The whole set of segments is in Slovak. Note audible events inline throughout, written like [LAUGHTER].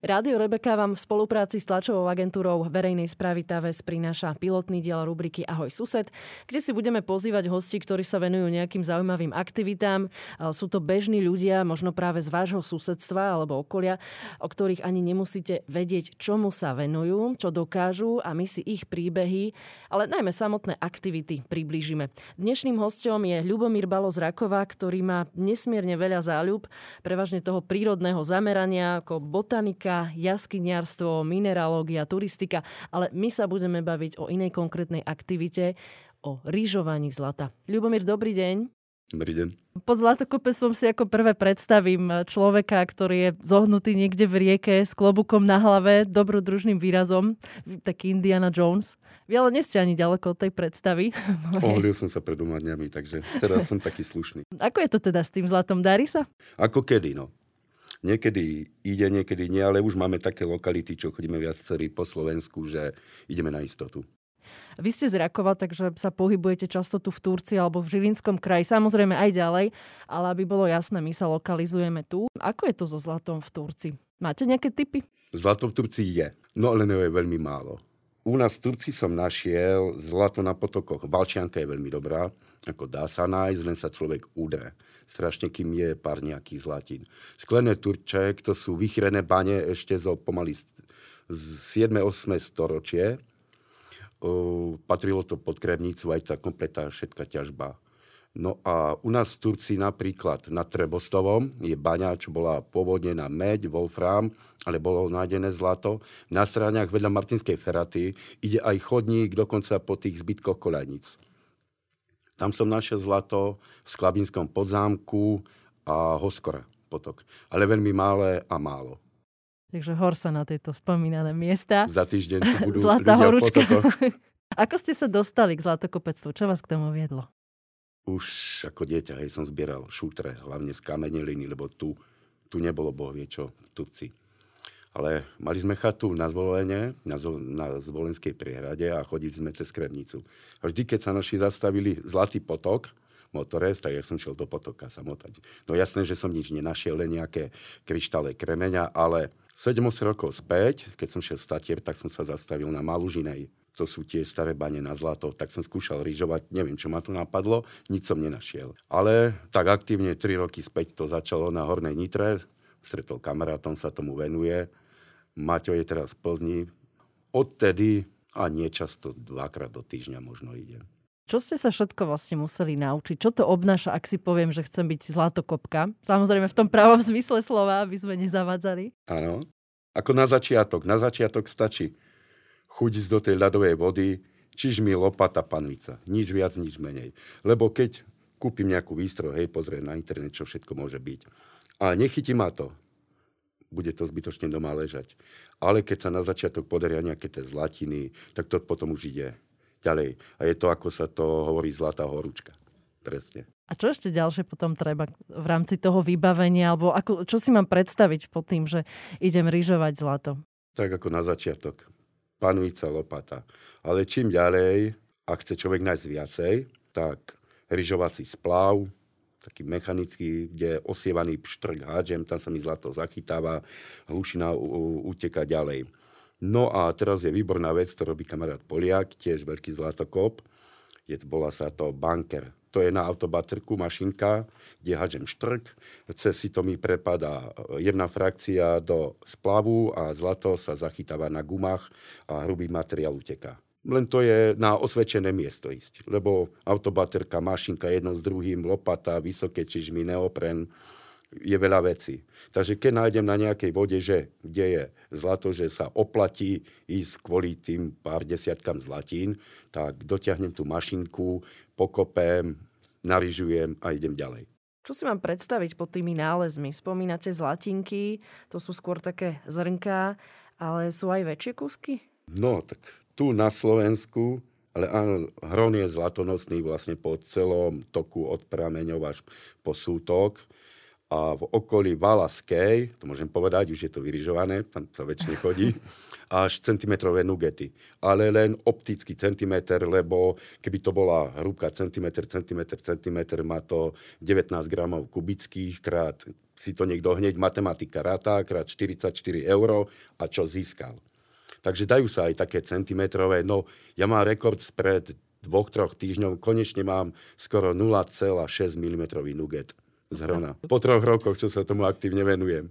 Rádio Rebeka vám v spolupráci s tlačovou agentúrou verejnej správy TAVES prináša pilotný diel rubriky Ahoj sused, kde si budeme pozývať hosti, ktorí sa venujú nejakým zaujímavým aktivitám. Sú to bežní ľudia, možno práve z vášho susedstva alebo okolia, o ktorých ani nemusíte vedieť, čomu sa venujú, čo dokážu a my si ich príbehy, ale najmä samotné aktivity priblížime. Dnešným hostom je Ľubomír Balo z Rakova, ktorý má nesmierne veľa záľub, prevažne toho prírodného zamerania ako botanika, fyzika, jaskyniarstvo, mineralógia, turistika, ale my sa budeme baviť o inej konkrétnej aktivite, o rýžovaní zlata. Ľubomír, dobrý deň. Dobrý deň. Po Zlatokope som si ako prvé predstavím človeka, ktorý je zohnutý niekde v rieke s klobukom na hlave, dobrodružným výrazom, taký Indiana Jones. Vy ale neste ani ďaleko od tej predstavy. [LAUGHS] Oholil som sa pred dňami, takže teraz som taký slušný. Ako je to teda s tým zlatom? Darí sa? Ako kedy, no. Niekedy ide, niekedy nie, ale už máme také lokality, čo chodíme viacerí po Slovensku, že ideme na istotu. Vy ste z Rakova, takže sa pohybujete často tu v Turcii alebo v Žilinskom kraji, samozrejme aj ďalej, ale aby bolo jasné, my sa lokalizujeme tu. Ako je to so zlatom v Turcii? Máte nejaké typy? Zlato v Turcii je, no ale je veľmi málo. U nás v Turcii som našiel zlato na potokoch. Balčianka je veľmi dobrá, ako dá sa nájsť, len sa človek udre. Strašne, kým je pár nejakých zlatín. Sklené Turček, to sú vychrené bane ešte zo pomaly z 7-8 storočie. patrilo to pod Krevnicu, aj tá kompletná všetká ťažba. No a u nás v Turcii napríklad na Trebostovom je baňa, čo bola pôvodne na meď, wolfram, ale bolo nájdené zlato. Na stráňach vedľa Martinskej feraty ide aj chodník dokonca po tých zbytkoch koľajnic. Tam som našiel zlato v Sklabinskom podzámku a Hoskora potok. Ale veľmi malé a málo. Takže hor sa na tieto spomínané miesta. Za týždeň tu budú [LAUGHS] Zlatá ľudia horúčka. [LAUGHS] Ako ste sa dostali k zlatokopectvu? Čo vás k tomu viedlo? Už ako dieťa hej, som zbieral šútre, hlavne z kameneliny, lebo tu, tu nebolo boh vie čo, Turci. Ale mali sme chatu na zvolenie, na, na zvolenskej priehrade a chodili sme cez Krevnicu. A vždy, keď sa naši zastavili Zlatý potok, motores, tak ja som šiel do potoka sa motať. No jasné, že som nič nenašiel, len nejaké kryštále kremeňa, ale 7-8 rokov späť, keď som šiel statier, tak som sa zastavil na Malužinej. To sú tie staré bane na zlato. Tak som skúšal rýžovať, neviem, čo ma tu napadlo, nič som nenašiel. Ale tak aktívne 3 roky späť to začalo na Hornej Nitre, stretol kamarátom, sa tomu venuje Maťo je teraz v Plzni. Odtedy a niečasto dvakrát do týždňa možno ide. Čo ste sa všetko vlastne museli naučiť? Čo to obnáša, ak si poviem, že chcem byť zlatokopka? Samozrejme v tom pravom [LAUGHS] zmysle slova, aby sme nezavadzali. Áno. Ako na začiatok. Na začiatok stačí chuť do tej ľadovej vody, čiž mi lopata panvica. Nič viac, nič menej. Lebo keď kúpim nejakú výstroj, hej, pozriem na internet, čo všetko môže byť. A nechytí ma to bude to zbytočne doma ležať. Ale keď sa na začiatok podaria nejaké tie zlatiny, tak to potom už ide ďalej. A je to, ako sa to hovorí, zlatá horúčka. Presne. A čo ešte ďalšie potom treba v rámci toho vybavenia? Alebo ako, čo si mám predstaviť pod tým, že idem rýžovať zlato? Tak ako na začiatok. Panvica, lopata. Ale čím ďalej, ak chce človek nájsť viacej, tak ryžovací splav, taký mechanický, kde je osievaný pštrk hádžem, tam sa mi zlato zachytáva, hlušina uteka ďalej. No a teraz je výborná vec, to robí kamarát Poliak, tiež veľký zlatokop. Je, bola sa to banker. To je na autobaterku mašinka, kde hádžem štrk, cez si to mi prepadá jedna frakcia do splavu a zlato sa zachytáva na gumách a hrubý materiál uteká. Len to je na osvedčené miesto ísť. Lebo autobaterka, mašinka jedno s druhým, lopata, vysoké čižmy, neopren, je veľa vecí. Takže keď nájdem na nejakej vode, že kde je zlato, že sa oplatí ísť kvôli tým pár desiatkam zlatín, tak dotiahnem tú mašinku, pokopem, narižujem a idem ďalej. Čo si mám predstaviť pod tými nálezmi? Spomínate zlatinky, to sú skôr také zrnká, ale sú aj väčšie kusky? No, tak tu na Slovensku, ale áno, hron je zlatonosný vlastne po celom toku od prameňov až po sútok. A v okolí Valaskej, to môžem povedať, už je to vyrižované, tam sa väčšine chodí, [LAUGHS] až centimetrové nugety. Ale len optický centimetr, lebo keby to bola hrúbka centimetr, centimetr, centimetr, má to 19 gramov kubických krát si to niekto hneď matematika ráta, krát 44 eur a čo získal. Takže dajú sa aj také centimetrové. No, ja mám rekord spred dvoch, troch týždňov. Konečne mám skoro 0,6 mm nuget z hrona. Po troch rokoch, čo sa tomu aktívne venujem.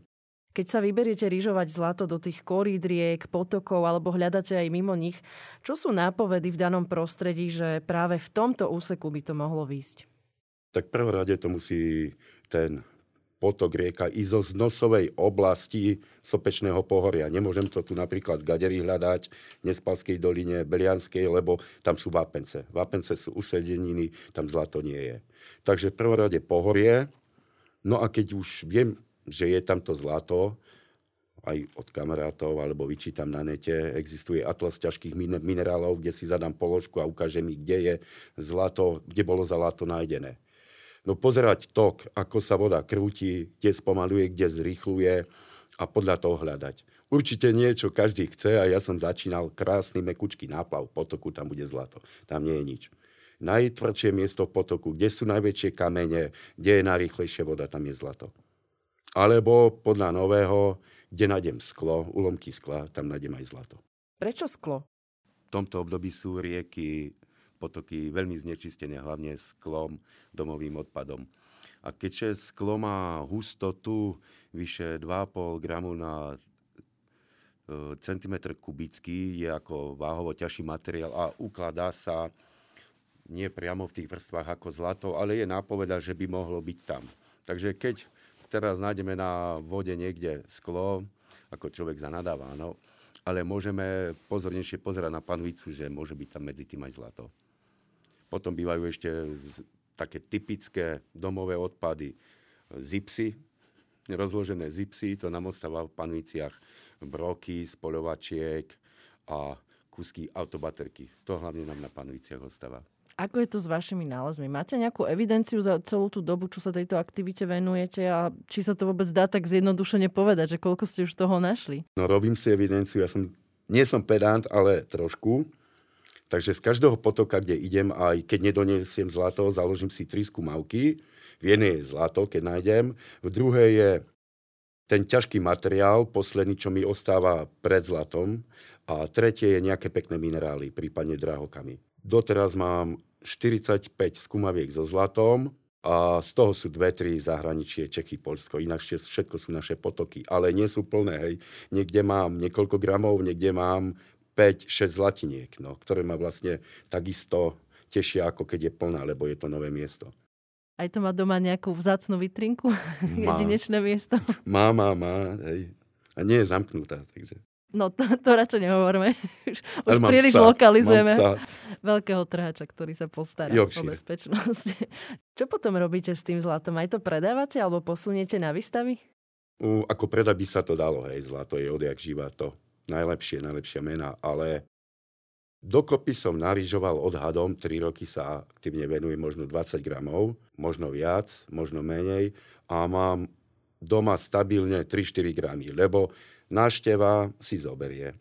Keď sa vyberiete rýžovať zlato do tých korídriek, potokov alebo hľadáte aj mimo nich, čo sú nápovedy v danom prostredí, že práve v tomto úseku by to mohlo výjsť? Tak prvorade to musí ten potok rieka ísť zo znosovej oblasti Sopečného pohoria. Nemôžem to tu napríklad v Gaderi hľadať, v Nespalskej doline, Belianskej, lebo tam sú vápence. Vápence sú usedeniny, tam zlato nie je. Takže prvorade pohorie, no a keď už viem, že je tamto zlato, aj od kamarátov, alebo vyčítam na nete, existuje atlas ťažkých minerálov, kde si zadám položku a ukáže mi, kde je zlato, kde bolo zlato nájdené. No pozerať tok, ako sa voda krúti, kde spomaluje, kde zrýchluje a podľa toho hľadať. Určite niečo každý chce a ja som začínal krásny mekučký náplav potoku, tam bude zlato. Tam nie je nič. Najtvrdšie miesto v potoku, kde sú najväčšie kamene, kde je najrýchlejšia voda, tam je zlato. Alebo podľa nového, kde nájdem sklo, ulomky skla, tam nájdem aj zlato. Prečo sklo? V tomto období sú rieky, potoky veľmi znečistené, hlavne sklom, domovým odpadom. A keďže sklo má hustotu vyše 2,5 gramu na e, centimetr kubický, je ako váhovo ťažší materiál a ukladá sa nie priamo v tých vrstvách ako zlato, ale je nápoveda, že by mohlo byť tam. Takže keď teraz nájdeme na vode niekde sklo, ako človek zanadáva, no, ale môžeme pozornejšie pozerať na panvicu, že môže byť tam medzi tým aj zlato. Potom bývajú ešte také typické domové odpady, zipsy, rozložené zipsy, to nám ostáva v panviciach broky, spoľovačiek a kúsky autobaterky. To hlavne nám na panviciach ostáva. Ako je to s vašimi nálezmi? Máte nejakú evidenciu za celú tú dobu, čo sa tejto aktivite venujete a či sa to vôbec dá tak zjednodušene povedať, že koľko ste už toho našli? No robím si evidenciu, ja som, nie som pedant, ale trošku. Takže z každého potoka, kde idem, aj keď nedonesiem zlato, založím si tri skúmavky. V jednej je zlato, keď nájdem. V druhej je ten ťažký materiál, posledný, čo mi ostáva pred zlatom. A tretie je nejaké pekné minerály, prípadne drahokamy. Doteraz mám 45 skúmaviek so zlatom a z toho sú dve, tri zahraničie, Čechy, Polsko. Ináč všetko sú naše potoky, ale nie sú plné. Hej. Niekde mám niekoľko gramov, niekde mám 5-6 zlatiniek, no, ktoré ma vlastne takisto tešia, ako keď je plná, lebo je to nové miesto. Aj to má doma nejakú vzácnu vitrinku? [LAUGHS] Jedinečné miesto? Má, má, má. Hej. A nie je zamknutá. Takže. No to, to radšej nehovorme. [LAUGHS] Už, už príliš psa, lokalizujeme veľkého trhača, ktorý sa postará Yorkshire. o bezpečnosť. [LAUGHS] Čo potom robíte s tým zlatom? Aj to predávate alebo posuniete na výstavy? U, ako predať by sa to dalo, hej, zlato je odjak živá to najlepšie, najlepšia mena, ale dokopy som narižoval odhadom, 3 roky sa aktívne venujem možno 20 gramov, možno viac, možno menej a mám doma stabilne 3-4 gramy, lebo nášteva si zoberie.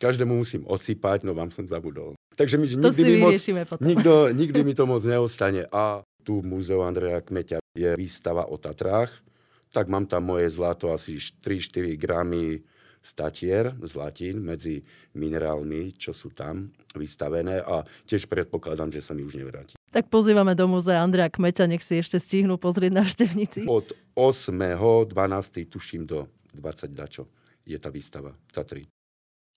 Každému musím ocípať, no vám som zabudol. Takže mi, nikdy, mi moc, nikto, nikdy mi to moc neostane. A tu v múzeu Andreja Kmeťa je výstava o Tatrách, tak mám tam moje zlato asi 3-4 gramy statier, zlatín medzi minerálmi, čo sú tam vystavené a tiež predpokladám, že sa mi už nevráti. Tak pozývame do múzea Andrea Kmeťa, nech si ešte stihnú pozrieť návštevníci. Od 8. 12. tuším do 20 dačo je tá výstava Tatry.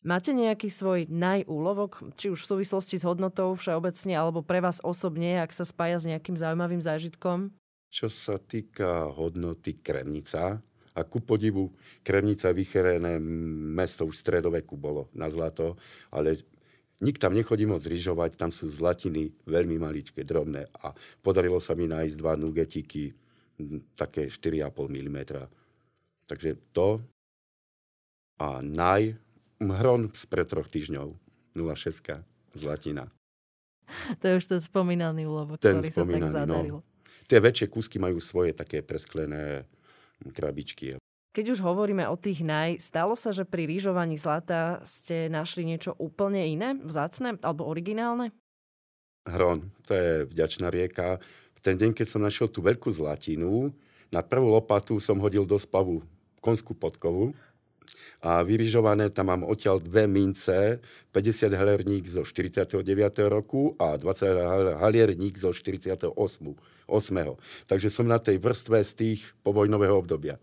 Máte nejaký svoj najúlovok, či už v súvislosti s hodnotou všeobecne, alebo pre vás osobne, ak sa spája s nejakým zaujímavým zážitkom? Čo sa týka hodnoty Kremnica, a ku podivu Kremnica vycherené mesto už v stredoveku bolo na zlato, ale nik tam nechodí moc ryžovať, tam sú zlatiny veľmi maličké, drobné a podarilo sa mi nájsť dva nugetiky, také 4,5 mm Takže to a naj hron spred troch týždňov 06 zlatina. To je už ten spomínaný úlovok, ten ktorý spomínaný, sa tak no. zadaril. No. Tie väčšie kúsky majú svoje také presklené krabičky. Keď už hovoríme o tých naj, stalo sa, že pri rýžovaní zlata ste našli niečo úplne iné, vzácne alebo originálne? Hron, to je vďačná rieka. V ten deň, keď som našiel tú veľkú zlatinu, Na prvú lopatu som hodil do spavu konskú podkovu a vyrižované tam mám odtiaľ dve mince, 50 halerník zo 49. roku a 20 halierník zo 48. 8. Takže som na tej vrstve z tých povojnového obdobia,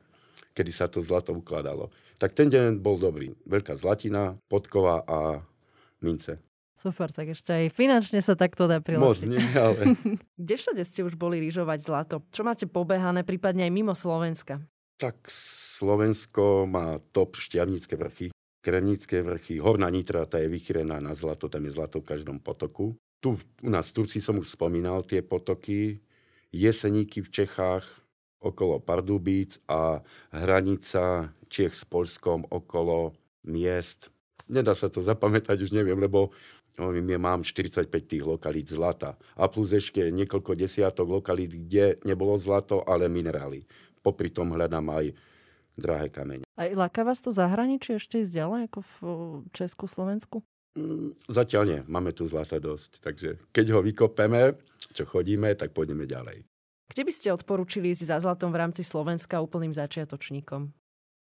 kedy sa to zlato ukladalo. Tak ten deň bol dobrý. Veľká zlatina, podkova a mince. Super, tak ešte aj finančne sa takto dá priložiť. Moc nie, ale... [LAUGHS] Kde všade ste už boli lyžovať zlato? Čo máte pobehané, prípadne aj mimo Slovenska? Tak Slovensko má top šťavnícke vrchy, kremnícke vrchy, Horná Nitra, tá je vychýrená na zlato, tam je zlato v každom potoku. Tu u nás v Turci som už spomínal tie potoky, Jeseníky v Čechách, okolo Pardubíc a hranica Čech s Polskom okolo miest. Nedá sa to zapamätať, už neviem, lebo ja mám 45 tých lokalít zlata. A plus ešte niekoľko desiatok lokalít, kde nebolo zlato, ale minerály. Popri tom hľadám aj drahé kamene. A láka vás to zahraničie ešte ísť ďalej, ako v Česku, Slovensku? Mm, zatiaľ nie, máme tu zlata dosť. Takže keď ho vykopeme, čo chodíme, tak pôjdeme ďalej. Kde by ste odporúčili ísť za zlatom v rámci Slovenska úplným začiatočníkom?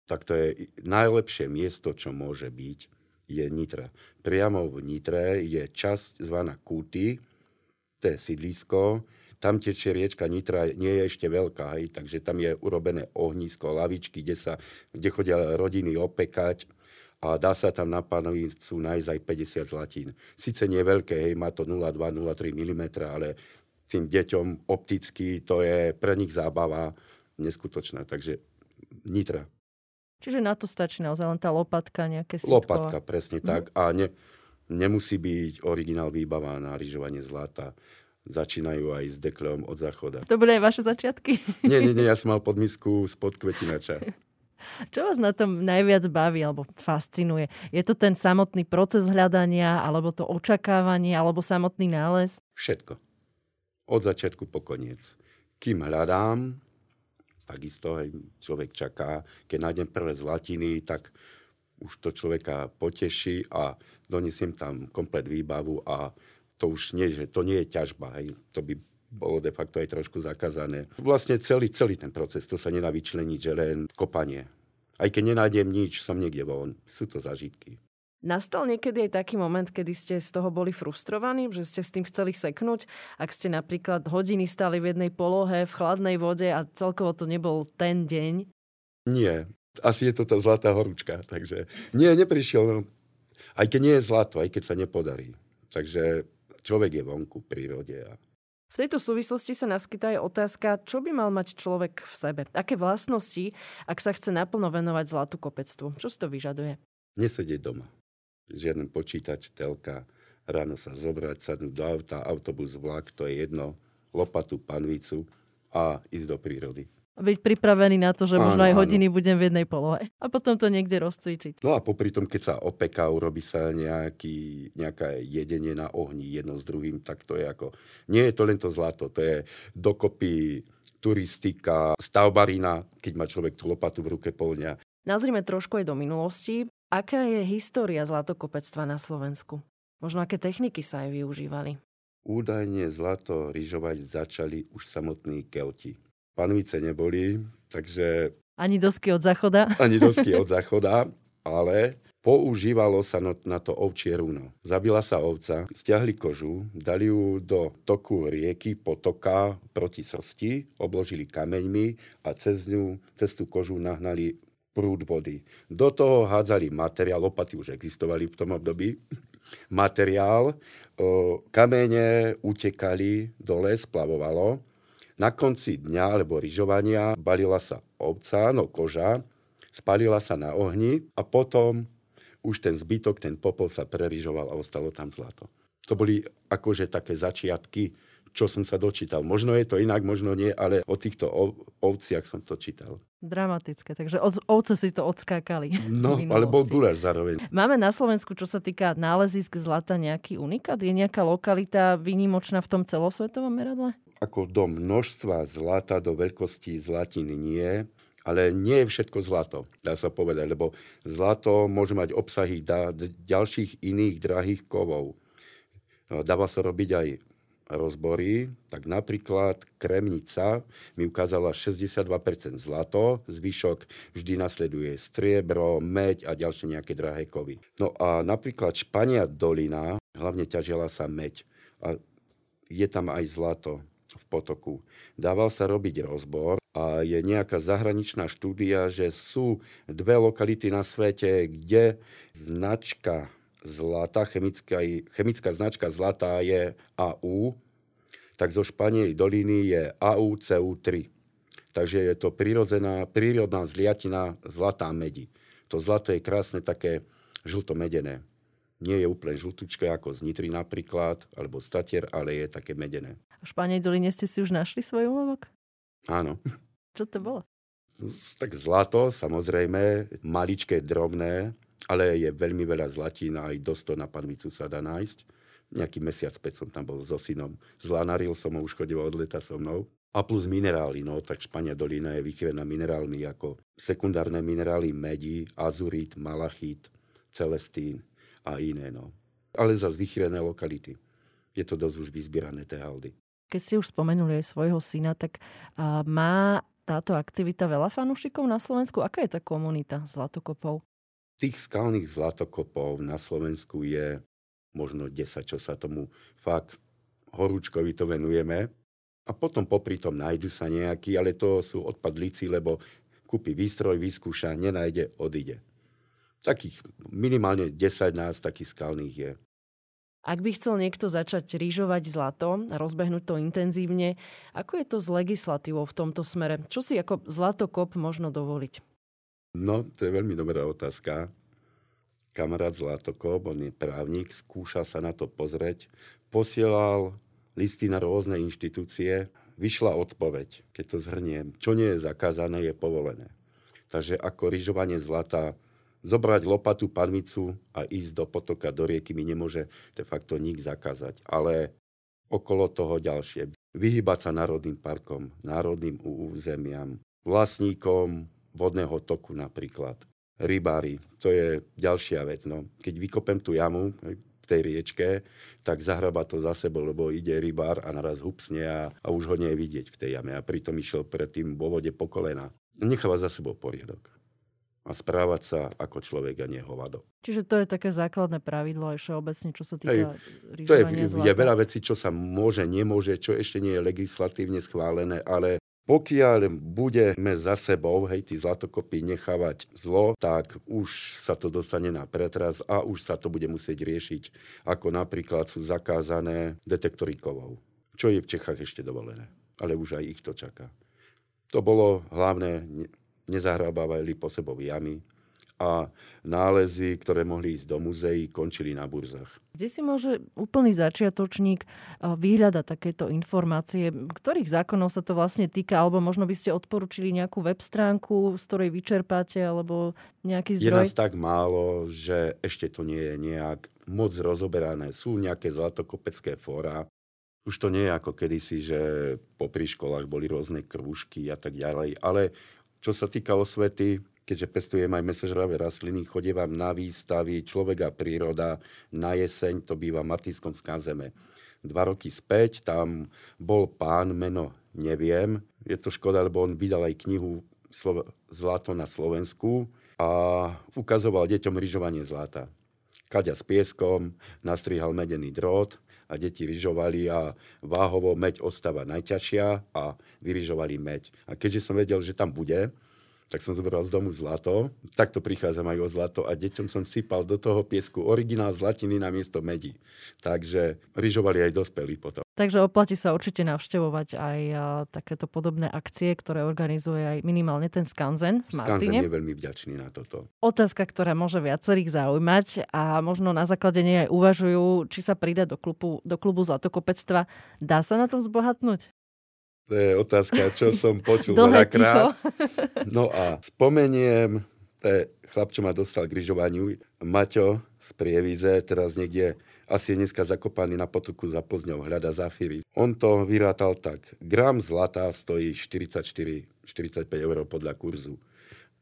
Tak to je najlepšie miesto, čo môže byť, je Nitra. Priamo v Nitre je časť zvaná Kúty, to je sídlisko, tam tečie riečka Nitra, nie je ešte veľká, hej, takže tam je urobené ohnisko, lavičky, kde, sa, kde chodia rodiny opekať a dá sa tam na panovicu nájsť aj 50 zlatín. Sice nie veľké, hej, má to 0,2-0,3 mm, ale tým deťom opticky to je pre nich zábava neskutočná. Takže Nitra. Čiže na to stačí naozaj len tá lopatka, nejaké sitko. Lopatka, presne mm. tak. A ne, nemusí byť originál výbava na ryžovanie zlata začínajú aj s deklom od záchoda. To boli aj vaše začiatky? [LAUGHS] Nie, nie, nie, ja som mal podmisku spod kvetinača. [LAUGHS] Čo vás na tom najviac baví alebo fascinuje? Je to ten samotný proces hľadania, alebo to očakávanie, alebo samotný nález? Všetko. Od začiatku po koniec. Kým hľadám, takisto aj človek čaká. Keď nájdem prvé zlatiny, tak už to človeka poteší a donesiem tam komplet výbavu a to už nie, že to nie je ťažba, hej. to by bolo de facto aj trošku zakázané. Vlastne celý, celý ten proces, to sa nedá vyčleniť, že len kopanie. Aj keď nenájdem nič, som niekde von. Sú to zážitky. Nastal niekedy aj taký moment, kedy ste z toho boli frustrovaní, že ste s tým chceli seknúť, ak ste napríklad hodiny stali v jednej polohe, v chladnej vode a celkovo to nebol ten deň? Nie. Asi je to tá zlatá horúčka, takže nie, neprišiel. No. Aj keď nie je zlato, aj keď sa nepodarí. Takže človek je vonku v prírode. A... V tejto súvislosti sa naskytá aj otázka, čo by mal mať človek v sebe. Aké vlastnosti, ak sa chce naplno venovať zlatú kopectvu? Čo si to vyžaduje? Nesedieť doma. Žiaden počítač, telka, ráno sa zobrať, sadnúť do auta, autobus, vlak, to je jedno, lopatu, panvicu a ísť do prírody byť pripravený na to, že áno, možno aj hodiny áno. budem v jednej polohe. A potom to niekde rozcvičiť. No a popri tom, keď sa opeká, urobí sa nejaký, nejaké jedenie na ohni jedno s druhým, tak to je ako... Nie je to len to zlato, to je dokopy turistika, stavbarina, keď má človek tú lopatu v ruke polňa. Nazrime trošku aj do minulosti. Aká je história zlatokopectva na Slovensku? Možno aké techniky sa aj využívali? Údajne zlato ryžovať začali už samotní Kelti panvice neboli, takže... Ani dosky od záchoda? [LAUGHS] Ani dosky od záchoda, ale používalo sa na to ovčie rúno. Zabila sa ovca, stiahli kožu, dali ju do toku rieky, potoka proti srsti, obložili kameňmi a cez, ňu, cez tú kožu nahnali prúd vody. Do toho hádzali materiál, lopaty už existovali v tom období, [LAUGHS] materiál, kamene utekali dole, splavovalo na konci dňa alebo ryžovania balila sa ovca, no koža, spalila sa na ohni a potom už ten zbytok, ten popol sa prerižoval a ostalo tam zlato. To boli akože také začiatky, čo som sa dočítal. Možno je to inak, možno nie, ale o týchto ovciach som to čítal. Dramatické, takže ovce si to odskákali. [LAUGHS] No, ale bol guláš zároveň. Máme na Slovensku, čo sa týka nálezisk zlata, nejaký unikát? Je nejaká lokalita výnimočná v tom celosvetovom meradle? Ako do množstva zlata, do veľkosti zlatiny nie, ale nie je všetko zlato, dá sa povedať, lebo zlato môže mať obsahy da, ďalších iných drahých kovov. No, dáva sa robiť aj rozbory, tak napríklad Kremnica mi ukázala 62% zlato, zvyšok vždy nasleduje striebro, meď a ďalšie nejaké drahé kovy. No a napríklad Špania dolina, hlavne ťažila sa meď a je tam aj zlato v potoku. Dával sa robiť rozbor a je nejaká zahraničná štúdia, že sú dve lokality na svete, kde značka zlata, chemická, chemická značka zlata je AU, tak zo Španej doliny je AUCU3. Takže je to prírodzená, prírodná zliatina zlatá medi. To zlato je krásne také žltomedené. Nie je úplne žltučké ako z Nitry napríklad, alebo Statier, ale je také medené. V Španej doline ste si už našli svoj úlovok? Áno. Čo to bolo? Tak zlato, samozrejme, maličké, drobné, ale je veľmi veľa zlatín a aj dosť to na panvicu sa dá nájsť. Nejaký mesiac späť som tam bol so synom. Zlanaril som ho, už chodil od leta so mnou. A plus minerály, no tak Špania dolina je vychvená minerálmi ako sekundárne minerály medí, azurit, malachit, celestín a iné, no. Ale zase vychýrené lokality. Je to dosť už vyzbierané tie haldy. Keď ste už spomenuli aj svojho syna, tak má táto aktivita veľa fanúšikov na Slovensku? Aká je tá komunita zlatokopov? Tých skalných zlatokopov na Slovensku je možno 10, čo sa tomu fakt horúčkovi to venujeme. A potom popri tom nájdu sa nejakí, ale to sú odpadlíci, lebo kúpi výstroj, vyskúša, nenájde, odíde. Takých minimálne 10 nás takých skalných je. Ak by chcel niekto začať rýžovať zlato a rozbehnúť to intenzívne, ako je to s legislatívou v tomto smere? Čo si ako zlatokop možno dovoliť? No, to je veľmi dobrá otázka. Kamarát Zlatokop, on je právnik, skúša sa na to pozrieť. Posielal listy na rôzne inštitúcie, vyšla odpoveď, keď to zhrniem. Čo nie je zakázané, je povolené. Takže ako ryžovanie zlata, zobrať lopatu, panvicu a ísť do potoka, do rieky mi nemôže de facto nik zakázať. Ale okolo toho ďalšie. Vyhybať sa národným parkom, národným územiam, vlastníkom, vodného toku napríklad. Rybári, to je ďalšia vec. No. Keď vykopem tú jamu v tej riečke, tak zahraba to za sebou, lebo ide rybár a naraz hupsne a, a už ho nie je vidieť v tej jame. A pritom išiel predtým vo vode po kolena. Necháva za sebou poriadok a správať sa ako človek a nie hovado. Čiže to je také základné pravidlo aj všeobecne, čo sa týka Hej, To je, je veľa vecí, čo sa môže, nemôže, čo ešte nie je legislatívne schválené, ale pokiaľ budeme za sebou, hej, tí zlatokopy nechávať zlo, tak už sa to dostane na pretras a už sa to bude musieť riešiť, ako napríklad sú zakázané detektory kovov, čo je v Čechách ešte dovolené. Ale už aj ich to čaká. To bolo hlavné, nezahrábavali po sebou jamy, a nálezy, ktoré mohli ísť do muzeí, končili na burzách. Kde si môže úplný začiatočník eh, vyhľadať takéto informácie? Ktorých zákonov sa to vlastne týka? Alebo možno by ste odporučili nejakú web stránku, z ktorej vyčerpáte, alebo nejaký zdroj? Je nás tak málo, že ešte to nie je nejak moc rozoberané. Sú nejaké zlatokopecké fóra, už to nie je ako kedysi, že po školách boli rôzne krúžky a tak ďalej. Ale čo sa týka osvety, keďže pestujem aj mesožravé rastliny, chodievam na výstavy Človek a príroda na jeseň, to býva v Martinskom skazeme. Dva roky späť tam bol pán, meno neviem. Je to škoda, lebo on vydal aj knihu Zlato na Slovensku a ukazoval deťom ryžovanie zlata. Kaďa s pieskom, nastrihal medený drôt a deti ryžovali a váhovo meď ostáva najťažšia a vyryžovali meď. A keďže som vedel, že tam bude, tak som zobral z domu zlato. Takto prichádzam aj o zlato a deťom som sypal do toho piesku originál zlatiny na miesto medí. Takže ryžovali aj dospelí potom. Takže oplatí sa určite navštevovať aj takéto podobné akcie, ktoré organizuje aj minimálne ten Skanzen v Martine. Skanzen je veľmi vďačný na toto. Otázka, ktorá môže viacerých zaujímať a možno na základe nej aj uvažujú, či sa pridať do klubu, do klubu Zlatokopectva. Dá sa na tom zbohatnúť? To je otázka, čo som počul [LAUGHS] veľakrát. [LAUGHS] No a spomeniem, to je chlap, čo ma dostal k lyžovaniu, Maťo z Prievize, teraz niekde asi dneska zakopaný na potoku za Plzňou, hľada zafíry. On to vyrátal tak. Gram zlata stojí 44-45 eur podľa kurzu.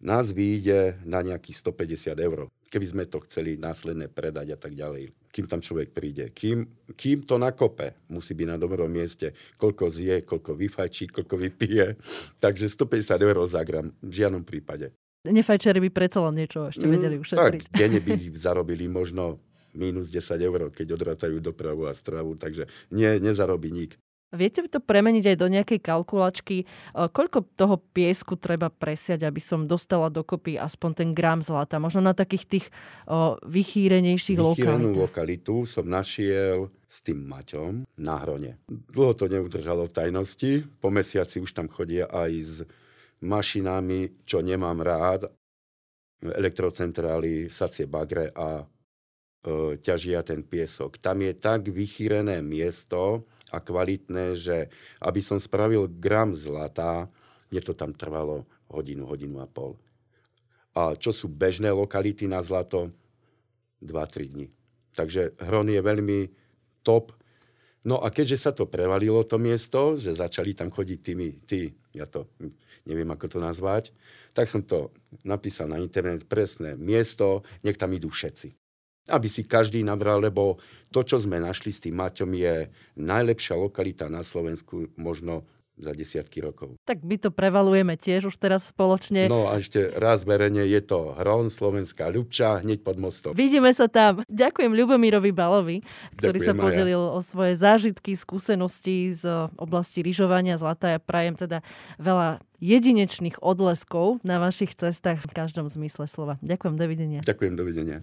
Nás vyjde na nejakých 150 eur. keby sme to chceli následne predať a tak ďalej. Kým tam človek príde. Kým, kým to nakope, musí byť na dobrom mieste. Koľko zje, koľko vyfajčí, koľko vypije. [LAUGHS] Takže 150 eur za gram v žiadnom prípade. Nefajčeri by predsa len niečo ešte vedeli ušetriť. Tak, denne by ich zarobili možno minus 10 eur, keď odratajú dopravu a stravu, takže nie, nezarobí nik. Viete to premeniť aj do nejakej kalkulačky? E, koľko toho piesku treba presiať, aby som dostala dokopy aspoň ten gram zlata? Možno na takých tých o, vychýrenejších lokalitách. lokalitu som našiel s tým Maťom na Hrone. Dlho to neudržalo v tajnosti. Po mesiaci už tam chodia aj s mašinami, čo nemám rád. Elektrocentrály, sacie bagre a e, ťažia ten piesok. Tam je tak vychýrené miesto, a kvalitné, že aby som spravil gram zlata, mne to tam trvalo hodinu, hodinu a pol. A čo sú bežné lokality na zlato? 2-3 dní. Takže Hron je veľmi top. No a keďže sa to prevalilo, to miesto, že začali tam chodiť tými, tí, ja to neviem, ako to nazvať, tak som to napísal na internet, presné miesto, nech tam idú všetci aby si každý nabral, lebo to, čo sme našli s tým Maťom, je najlepšia lokalita na Slovensku možno za desiatky rokov. Tak my to prevalujeme tiež už teraz spoločne. No a ešte raz verejne je to Hron, Slovenská Ľubča, hneď pod mostom. Vidíme sa tam. Ďakujem Ľubomírovi Balovi, ktorý Ďakujem sa podelil ja. o svoje zážitky, skúsenosti z oblasti lyžovania zlata. Ja prajem teda veľa jedinečných odleskov na vašich cestách v každom zmysle slova. Ďakujem, dovidenia. Ďakujem, dovidenia.